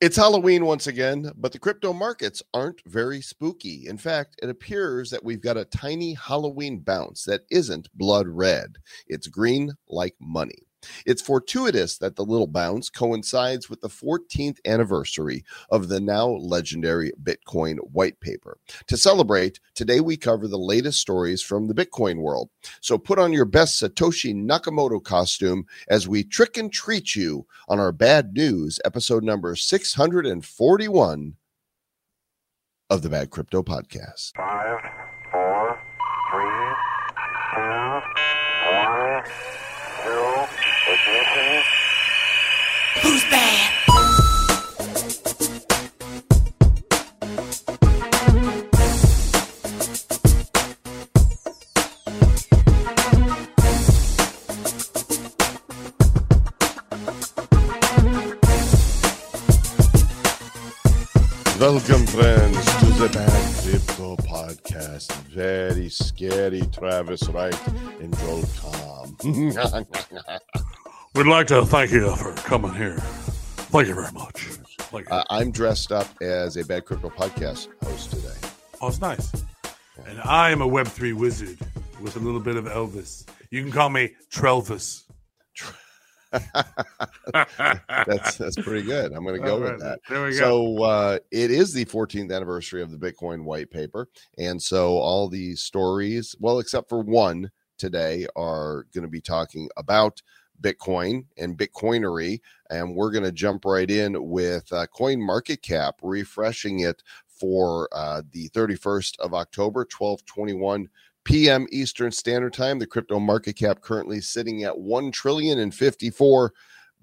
It's Halloween once again, but the crypto markets aren't very spooky. In fact, it appears that we've got a tiny Halloween bounce that isn't blood red. It's green like money. It's fortuitous that the little bounce coincides with the 14th anniversary of the now legendary Bitcoin white paper. To celebrate, today we cover the latest stories from the Bitcoin world. So put on your best Satoshi Nakamoto costume as we trick and treat you on our bad news episode number 641 of the Bad Crypto Podcast. Five, four, three, two, one, zero, ignition. Who's Welcome, friends, to the Bad Crypto Podcast. Very scary Travis Wright and Joel Comm. We'd like to thank you for coming here. Thank you very much. You. uh, I'm dressed up as a Bad Crypto Podcast host today. oh, it's nice. And I am a Web3 wizard with a little bit of Elvis. You can call me Trelvis. That's that's pretty good. I'm going to go All with that. There we go. So uh, it is the 14th anniversary of the Bitcoin white paper, and so all the stories, well, except for one today, are going to be talking about Bitcoin and Bitcoinery, and we're going to jump right in with uh, Coin Market Cap, refreshing it for uh, the 31st of October, 1221 p.m. Eastern Standard Time. The crypto market cap currently sitting at one trillion and 54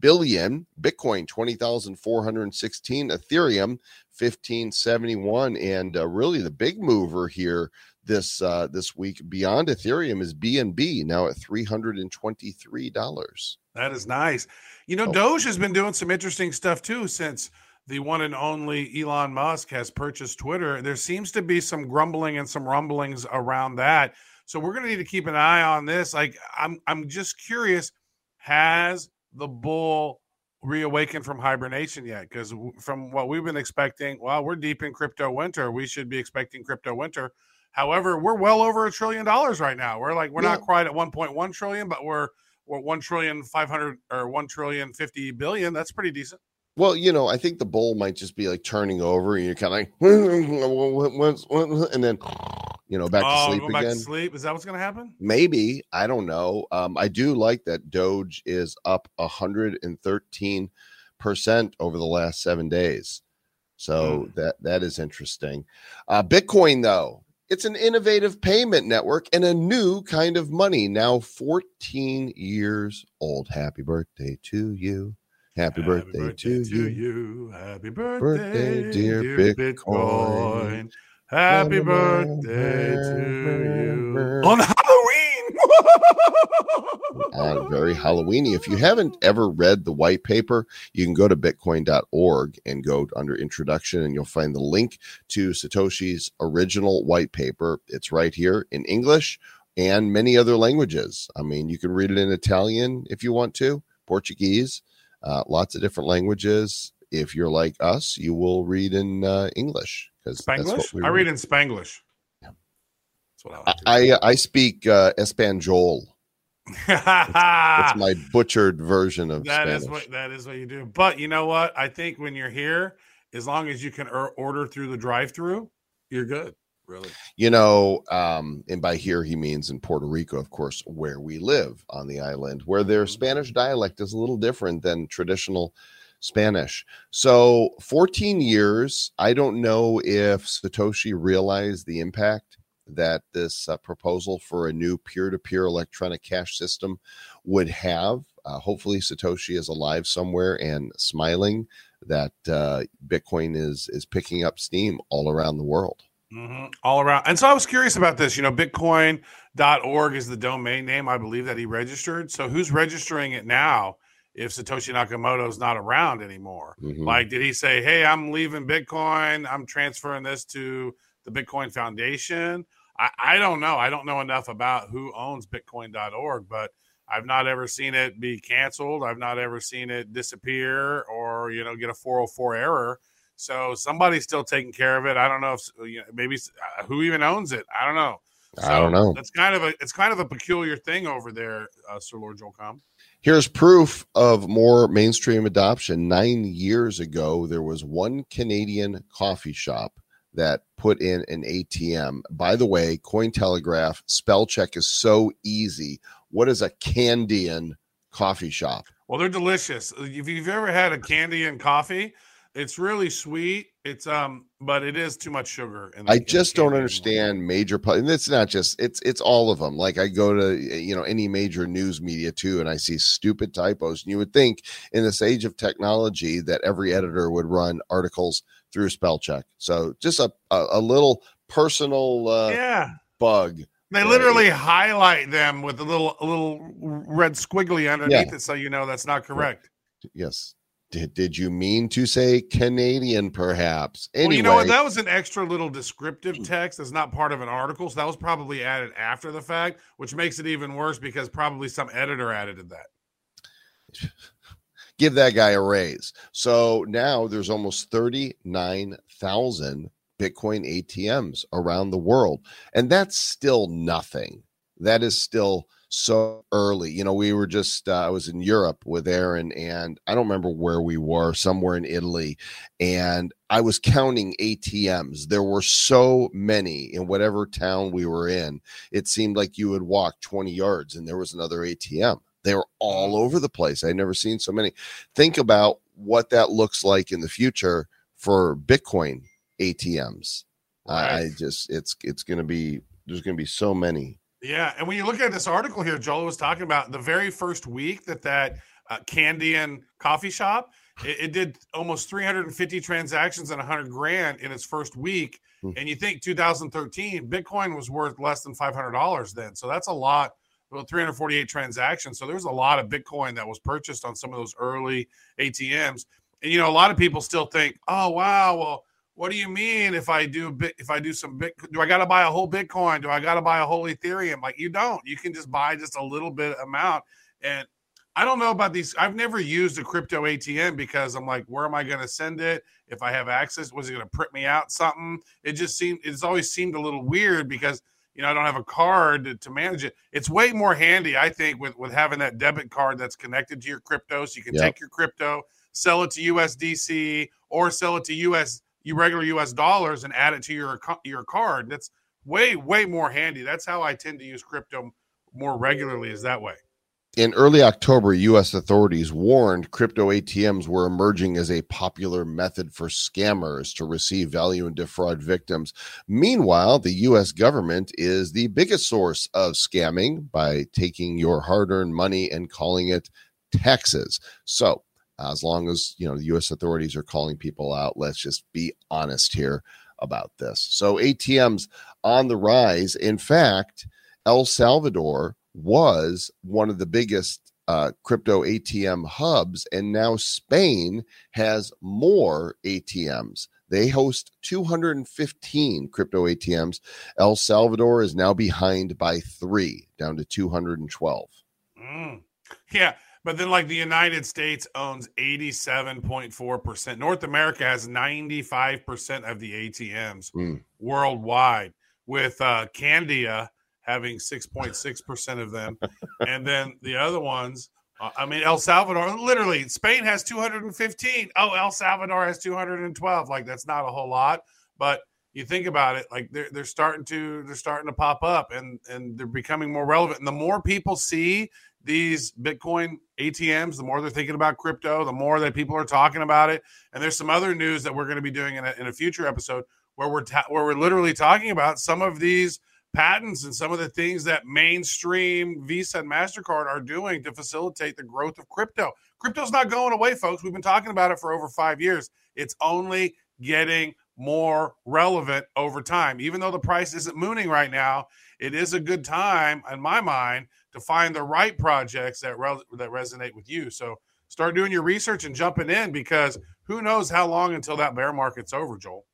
billion. Bitcoin 20,416. Ethereum 1571. And uh, really the big mover here this uh, this week beyond Ethereum is BNB now at $323. that is nice. You know, Oh. Doge has been doing some interesting stuff too since the one and only Elon Musk has purchased Twitter. There seems to be some grumbling and some rumblings around that. So we're going to need to keep an eye on this. Like I'm I'm just curious has the bull reawakened from hibernation yet? Cuz from what we've been expecting, well, we're deep in crypto winter. We should be expecting crypto winter. However, we're well over a trillion dollars right now. We're like we're not quite at 1.1 trillion, but we're we're 1 trillion 500 or 1 trillion 50 billion. That's pretty decent. Well, you know, I think the bull might just be like turning over and you're kind of like, and then, you know, back to oh, sleep going back again. to sleep. Is that what's going to happen? Maybe I don't know. Um, I do like that Doge is up 113 percent over the last seven days, so Hmm. that that is interesting. Uh, Bitcoin, though, it's an innovative payment network and a new kind of money. Now 14 years old. Happy birthday to you. Happy, birthday, to, you. you. Happy birthday, Birthday, dear dear, Bitcoin. Bitcoin. Happy birthday to you on. Uh, very Halloweeny. If you haven't ever read the white paper, you can go to bitcoin.org and go under introduction, and you'll find the link to Satoshi's original white paper. It's right here in English and many other languages. I mean, you can read it in Italian if you want to, Portuguese, uh, lots of different languages. If you're like us, you will read in uh, English because Spanglish? I read in Spanglish. What I like. to I I speak uh, Espanjol. That's my butchered version of. That Spanish. is what that is what you do. But you know what? I think when you're here, as long as you can or- order through the drive-through, you're good. Really. you know um and by here he means in puerto rico of course where we live on the island where their spanish dialect is a little different than traditional spanish so 14 years i don't know if satoshi realized the impact that this uh, proposal for a new peer-to-peer electronic cash system would have uh, hopefully satoshi is alive somewhere and smiling that uh, bitcoin is is picking up steam all around the world hmm All around. And so I was curious about this. You know, bitcoin.org is the domain name I believe that he registered. So who's registering it now if Satoshi Nakamoto is not around anymore? Mhm. Like, did he say, hey, I'm leaving Bitcoin, I'm transferring this to the Bitcoin Foundation? I, I don't know. I don't know enough about who owns bitcoin.org, but I've not ever seen it be canceled. I've not ever seen it disappear or you know get a 404 error. So somebody's still taking care of it. I don't know if you know, maybe uh, who even owns it. I don't know. I don't know. That's kind of a it's kind of a peculiar thing over there, uh, Sir Lord Joel Comm. Here's proof of more mainstream adoption. Nine years ago, there was one Canadian coffee shop that put in an ATM. By the way, Cointelegraph spell check is so easy. What is a Candian coffee shop? Well, they're delicious. If you've ever had a candy and coffee, it's really sweet. It's um, but it is too much sugar. In the, I just don't candy anymore. understand major and it's not just it's it's all of them. Like I go to you know any major news media too and I see stupid typos and you would think in this age of technology that every editor would run articles through spell check. So just a a, a little personal uh, Yeah, bug. they Right. literally highlight them with a little a little red squiggly underneath it, so you know that's not correct. Yes. Did, did you mean to say Canadian perhaps? Anyway, Well, you know what? That was an extra little descriptive text that's not part of an article. So that was probably added after the fact, which makes it even worse because probably some editor added that. Give that guy a raise. So now there's almost 39,000 Bitcoin ATMs around the world. And that's still nothing. That is still so early. You know, we were just, uh, I was in Europe with Aaron, and I don't remember where we were, somewhere in Italy. And I was counting ATMs. There were so many in whatever town we were in. It seemed like you would walk 20 yards and there was another ATM. They were all over the place. I'd never seen so many. Think about what that looks like in the future for Bitcoin ATMs. I, I just, it's, it's going to be, there's going to be so many. Yeah, and when you look at this article here, Joel was talking about the very first week that that uh, Candian coffee shop it, it did almost 350 transactions and 100 grand in its first week. Hmm. And you think 2013 Bitcoin was worth less than 500 dollars then, so that's a lot. Well, 348 transactions, so there's a lot of Bitcoin that was purchased on some of those early ATMs. And you know, a lot of people still think, "Oh, wow, well." What do you mean if I do bit if I do some bit do I got to buy a whole Bitcoin? Do I got to buy a whole Ethereum? Like you don't. You can just buy just a little bit amount. And I don't know about these. I've never used a crypto ATM because I'm like, where am I going to send it? If I have access, was it going to print me out something? It just seemed it's always seemed a little weird because you know I don't have a card to, to manage it. It's way more handy, I think, with with having that debit card that's connected to your crypto, so you can Yep. take your crypto, sell it to USDC, or sell it to US you regular US dollars and add it to your your card. That's way way more handy. That's how I tend to use crypto more regularly. Is that way? In early October, U.S. authorities warned crypto ATMs were emerging as a popular method for scammers to receive value and defraud victims. Meanwhile, the U.S. government is the biggest source of scamming by taking your hard earned money and calling it taxes. So, as long as you know the U.S. authorities are calling people out, let's just be honest here about this. So, ATMs on the rise. In fact, El Salvador was one of the biggest uh, crypto ATM hubs, and now Spain has more ATMs. They host 215 crypto ATMs. El Salvador is now behind by three, down to 212. Mm. Yeah, but then like the United States owns 87.4%. North America has 95% of the ATMs Mm. worldwide, with uh Candia having 6.6% of them. and then the other ones, uh, I mean, El Salvador, literally, Spain has 215. Oh, El Salvador has 212. Like, that's not a whole lot, but you think about it like they're, they're starting to they're starting to pop up and and they're becoming more relevant and the more people see these bitcoin atms the more they're thinking about crypto the more that people are talking about it and there's some other news that we're going to be doing in a, in a future episode where we're ta- where we're literally talking about some of these patents and some of the things that mainstream visa and mastercard are doing to facilitate the growth of crypto crypto's not going away folks we've been talking about it for over five years it's only getting more relevant over time. Even though the price isn't mooning right now, it is a good time, in my mind, to find the right projects that re- that resonate with you. So start doing your research and jumping in because who knows how long until that bear market's over, Joel.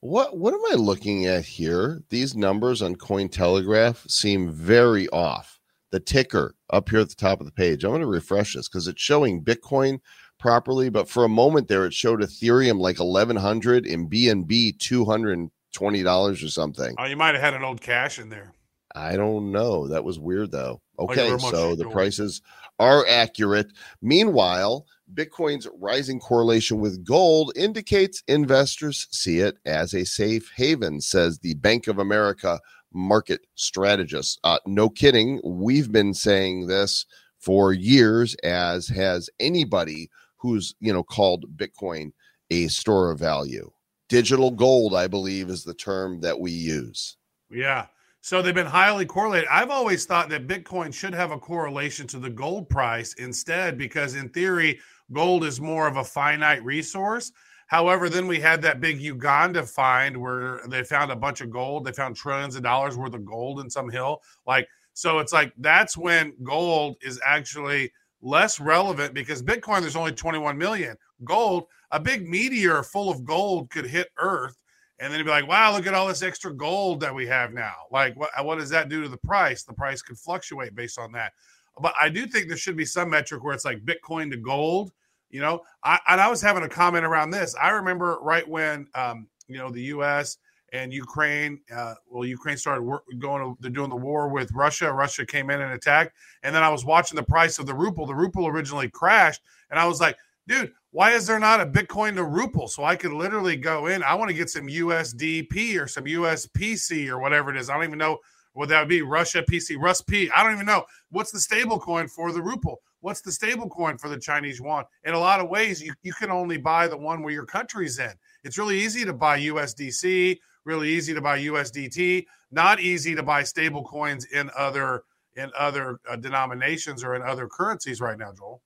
What what am I looking at here? These numbers on Cointelegraph seem very off. the ticker up here at the top of the page. I'm going to refresh this because it's showing Bitcoin properly, but for a moment there, it showed Ethereum like 1100 and BNB 220 dollars or something. Oh, you might have had an old cache in there. I don't know. That was weird though. Oh, okay, very so the prices are accurate. Meanwhile, Bitcoin's rising correlation with gold indicates investors see it as a safe haven, says the Bank of America market strategist. Uh, no kidding. We've been saying this for years, as has anybody who's you know called Bitcoin a store of value. Digital gold, I believe, is the term that we use. Yeah. So they've been highly correlated. I've always thought that Bitcoin should have a correlation to the gold price instead, because in theory, gold is more of a finite resource. However, then we had that big Uganda find where they found a bunch of gold. They found trillions of dollars worth of gold in some hill. Like, so it's like that's when gold is actually less relevant because Bitcoin, there's only 21 million. Gold, a big meteor full of gold could hit Earth and then you'd be like, wow, look at all this extra gold that we have now. Like, what, what does that do to the price? The price could fluctuate based on that. But I do think there should be some metric where it's like Bitcoin to gold. You know, I, and I was having a comment around this. I remember right when, um, you know, the U.S. and Ukraine, uh, well, Ukraine started wor- going, to, they're doing the war with Russia. Russia came in and attacked. And then I was watching the price of the ruble. The ruble originally crashed. And I was like, dude, why is there not a Bitcoin to Ruble? So I could literally go in. I want to get some USDP or some USPC or whatever it is. I don't even know what that would be. Russia PC, Rus P. I don't even know. What's the stable coin for the Ruble? What's the stable coin for the Chinese yuan? In a lot of ways, you, you can only buy the one where your country's in. It's really easy to buy USDC, really easy to buy USDT, not easy to buy stable coins in other in other uh, denominations or in other currencies right now, Joel.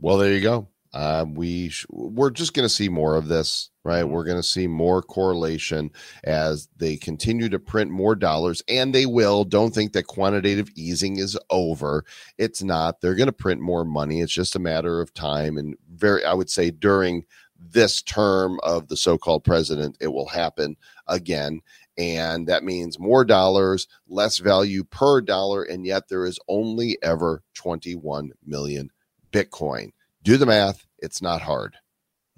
Well, there you go. Uh, we sh- we're just going to see more of this, right? We're going to see more correlation as they continue to print more dollars, and they will. Don't think that quantitative easing is over. It's not. They're going to print more money. It's just a matter of time, and very, I would say, during this term of the so-called president, it will happen again. And that means more dollars, less value per dollar, and yet there is only ever 21 million Bitcoin. Do the math. It's not hard.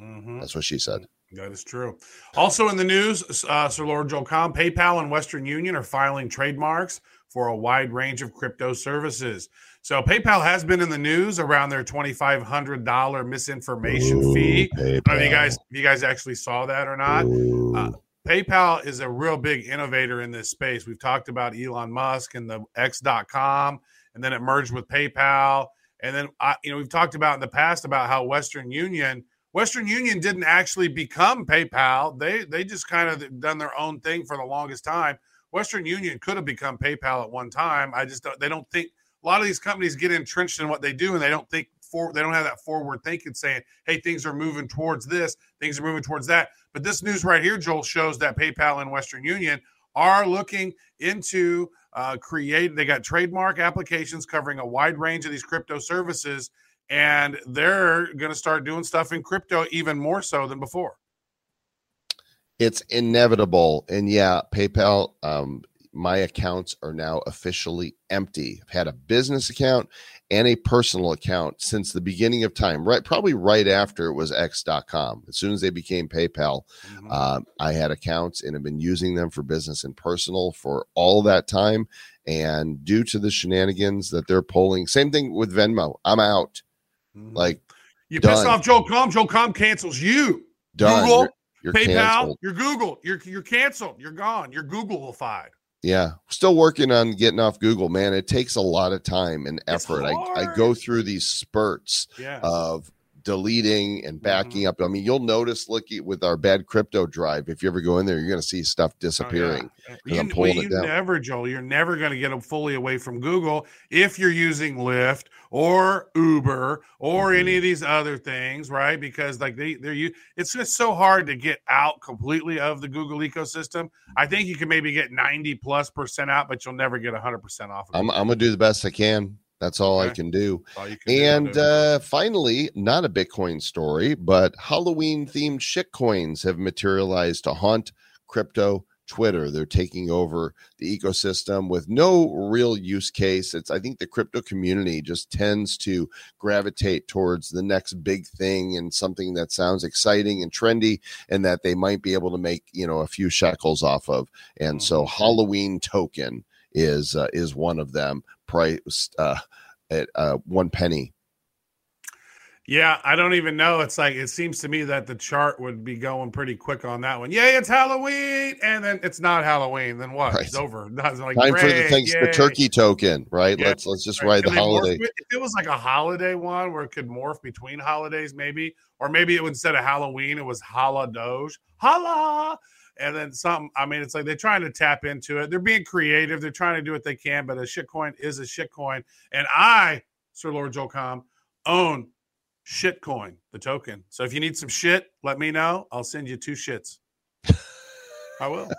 Mm-hmm. That's what she said. That is true. Also in the news, uh, Sir Lord Joel Comm, PayPal and Western Union are filing trademarks for a wide range of crypto services. So PayPal has been in the news around their twenty five hundred dollar misinformation fee. I don't know if you guys, if you guys actually saw that or not. Uh, PayPal is a real big innovator in this space. We've talked about Elon Musk and the X.com, and then it merged with PayPal. And then, I, you know, we've talked about in the past about how Western Union, Western Union didn't actually become PayPal. They they just kind of done their own thing for the longest time. Western Union could have become PayPal at one time. I just don't, they don't think a lot of these companies get entrenched in what they do and they don't think for they don't have that forward thinking saying, hey, things are moving towards this, things are moving towards that. But this news right here, Joel, shows that PayPal and Western Union are looking into uh, create. They got trademark applications covering a wide range of these crypto services, and they're going to start doing stuff in crypto even more so than before. It's inevitable. And yeah, PayPal, um, my accounts are now officially empty. I've had a business account and a personal account since the beginning of time, right? Probably right after it was X.com. As soon as they became PayPal, Mhm. Um, I had accounts and have been using them for business and personal for all that time. And due to the shenanigans that they're pulling, same thing with Venmo. I'm out. Mhm. Like you piss off Joe Comm. Joe Comm cancels you. done. Google, You're, you're PayPal, canceled. you're Google, you're you're canceled. You're gone. You're Googleified. Yeah, still working on getting off Google. Man, it takes a lot of time and effort. I, I go through these spurts Yeah. of deleting and backing Mm-hmm. up. I mean, you'll notice, look with our bad crypto drive. If you ever go in there, you're going to see stuff Oh, yeah. disappearing. You, well, you never, Joel, you're never going to get them fully away from Google if you're using Lyft or Uber or Mhm. any of these other things, right? Because like they, they're you. It's just so hard to get out completely of the Google ecosystem. I think you can maybe get 90 plus percent out, but you'll never get 100 percent off. Of I'm. I'm going to do the best I can. That's all I can do. That's all you can And dude. uh, finally, not a Bitcoin story, but Halloween themed shitcoins have materialized to haunt crypto Twitter. They're taking over the ecosystem with no real use case. It's I think the crypto community just tends to gravitate towards the next big thing and something that sounds exciting and trendy and that they might be able to make, you know, a few shekels off of. And so Mhm. Halloween token is uh, is one of them priced uh, at uh, one penny. Yeah, I don't even know. It's like it seems to me that the chart would be going pretty quick on that one. Yay, it's Halloween, and then it's not Halloween. Then what? It's over. That's like Time for the things, the turkey token, right? Yeah, let's let's just Right. ride the morph holiday. it? If it was like a holiday one where it could morph between holidays, maybe, or maybe it would instead of Halloween, it was Hala Doge, Hala, and then something. I mean, it's like they're trying to tap into it. They're being creative. They're trying to do what they can, but a shitcoin is a shitcoin. And I, Sir Lord Joel Comm, own shitcoin, the token. So if you need some shit, let me know. I'll send you two shits. I will.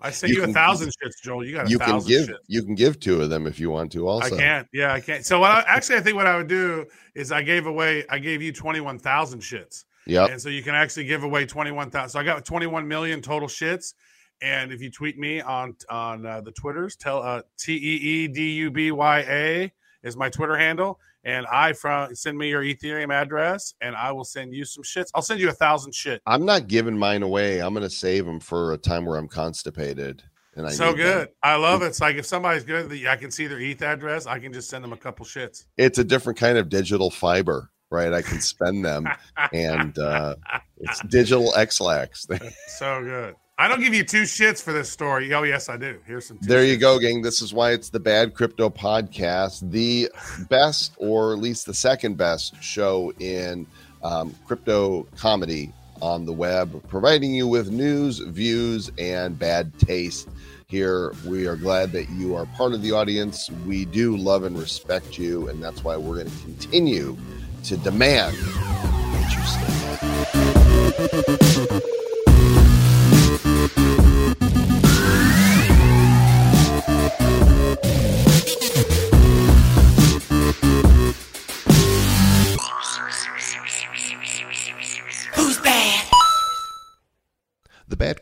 I send You you, can- a thousand shits, Joel. You got a You can thousand give shits. you can give two of them if you want to. Also, I can't. Yeah, I can't. So what I, actually, I think what I would do is I gave away, I gave you twenty one thousand shits, Yep. and so you can actually give away twenty one thousand. So I got twenty one million total shits. And if you tweet me on on uh, the Twitters, tell uh, T E E D U B Y A is my Twitter handle, and I from send me your Ethereum address, and I will send you some shits. I'll send you a thousand shit. I'm not giving mine away. I'm going to save them for a time where I'm constipated. And I so them. good. I love it. It's like if somebody's good, I can see their ETH address. I can just send them a couple shits. It's a different kind of digital fiber, right? I can spend them, and uh, it's digital Ex-Lax. So good. I don't give you two shits for this story. Oh, yes, I do. Here's some. There you go, gang. This is why it's the Bad Crypto Podcast, the best, or at least the second best show in um, crypto comedy on the web, providing you with news, views, and bad taste. Here, we are glad that you are part of the audience. We do love and respect you, and that's why we're going to continue to demand that you stay.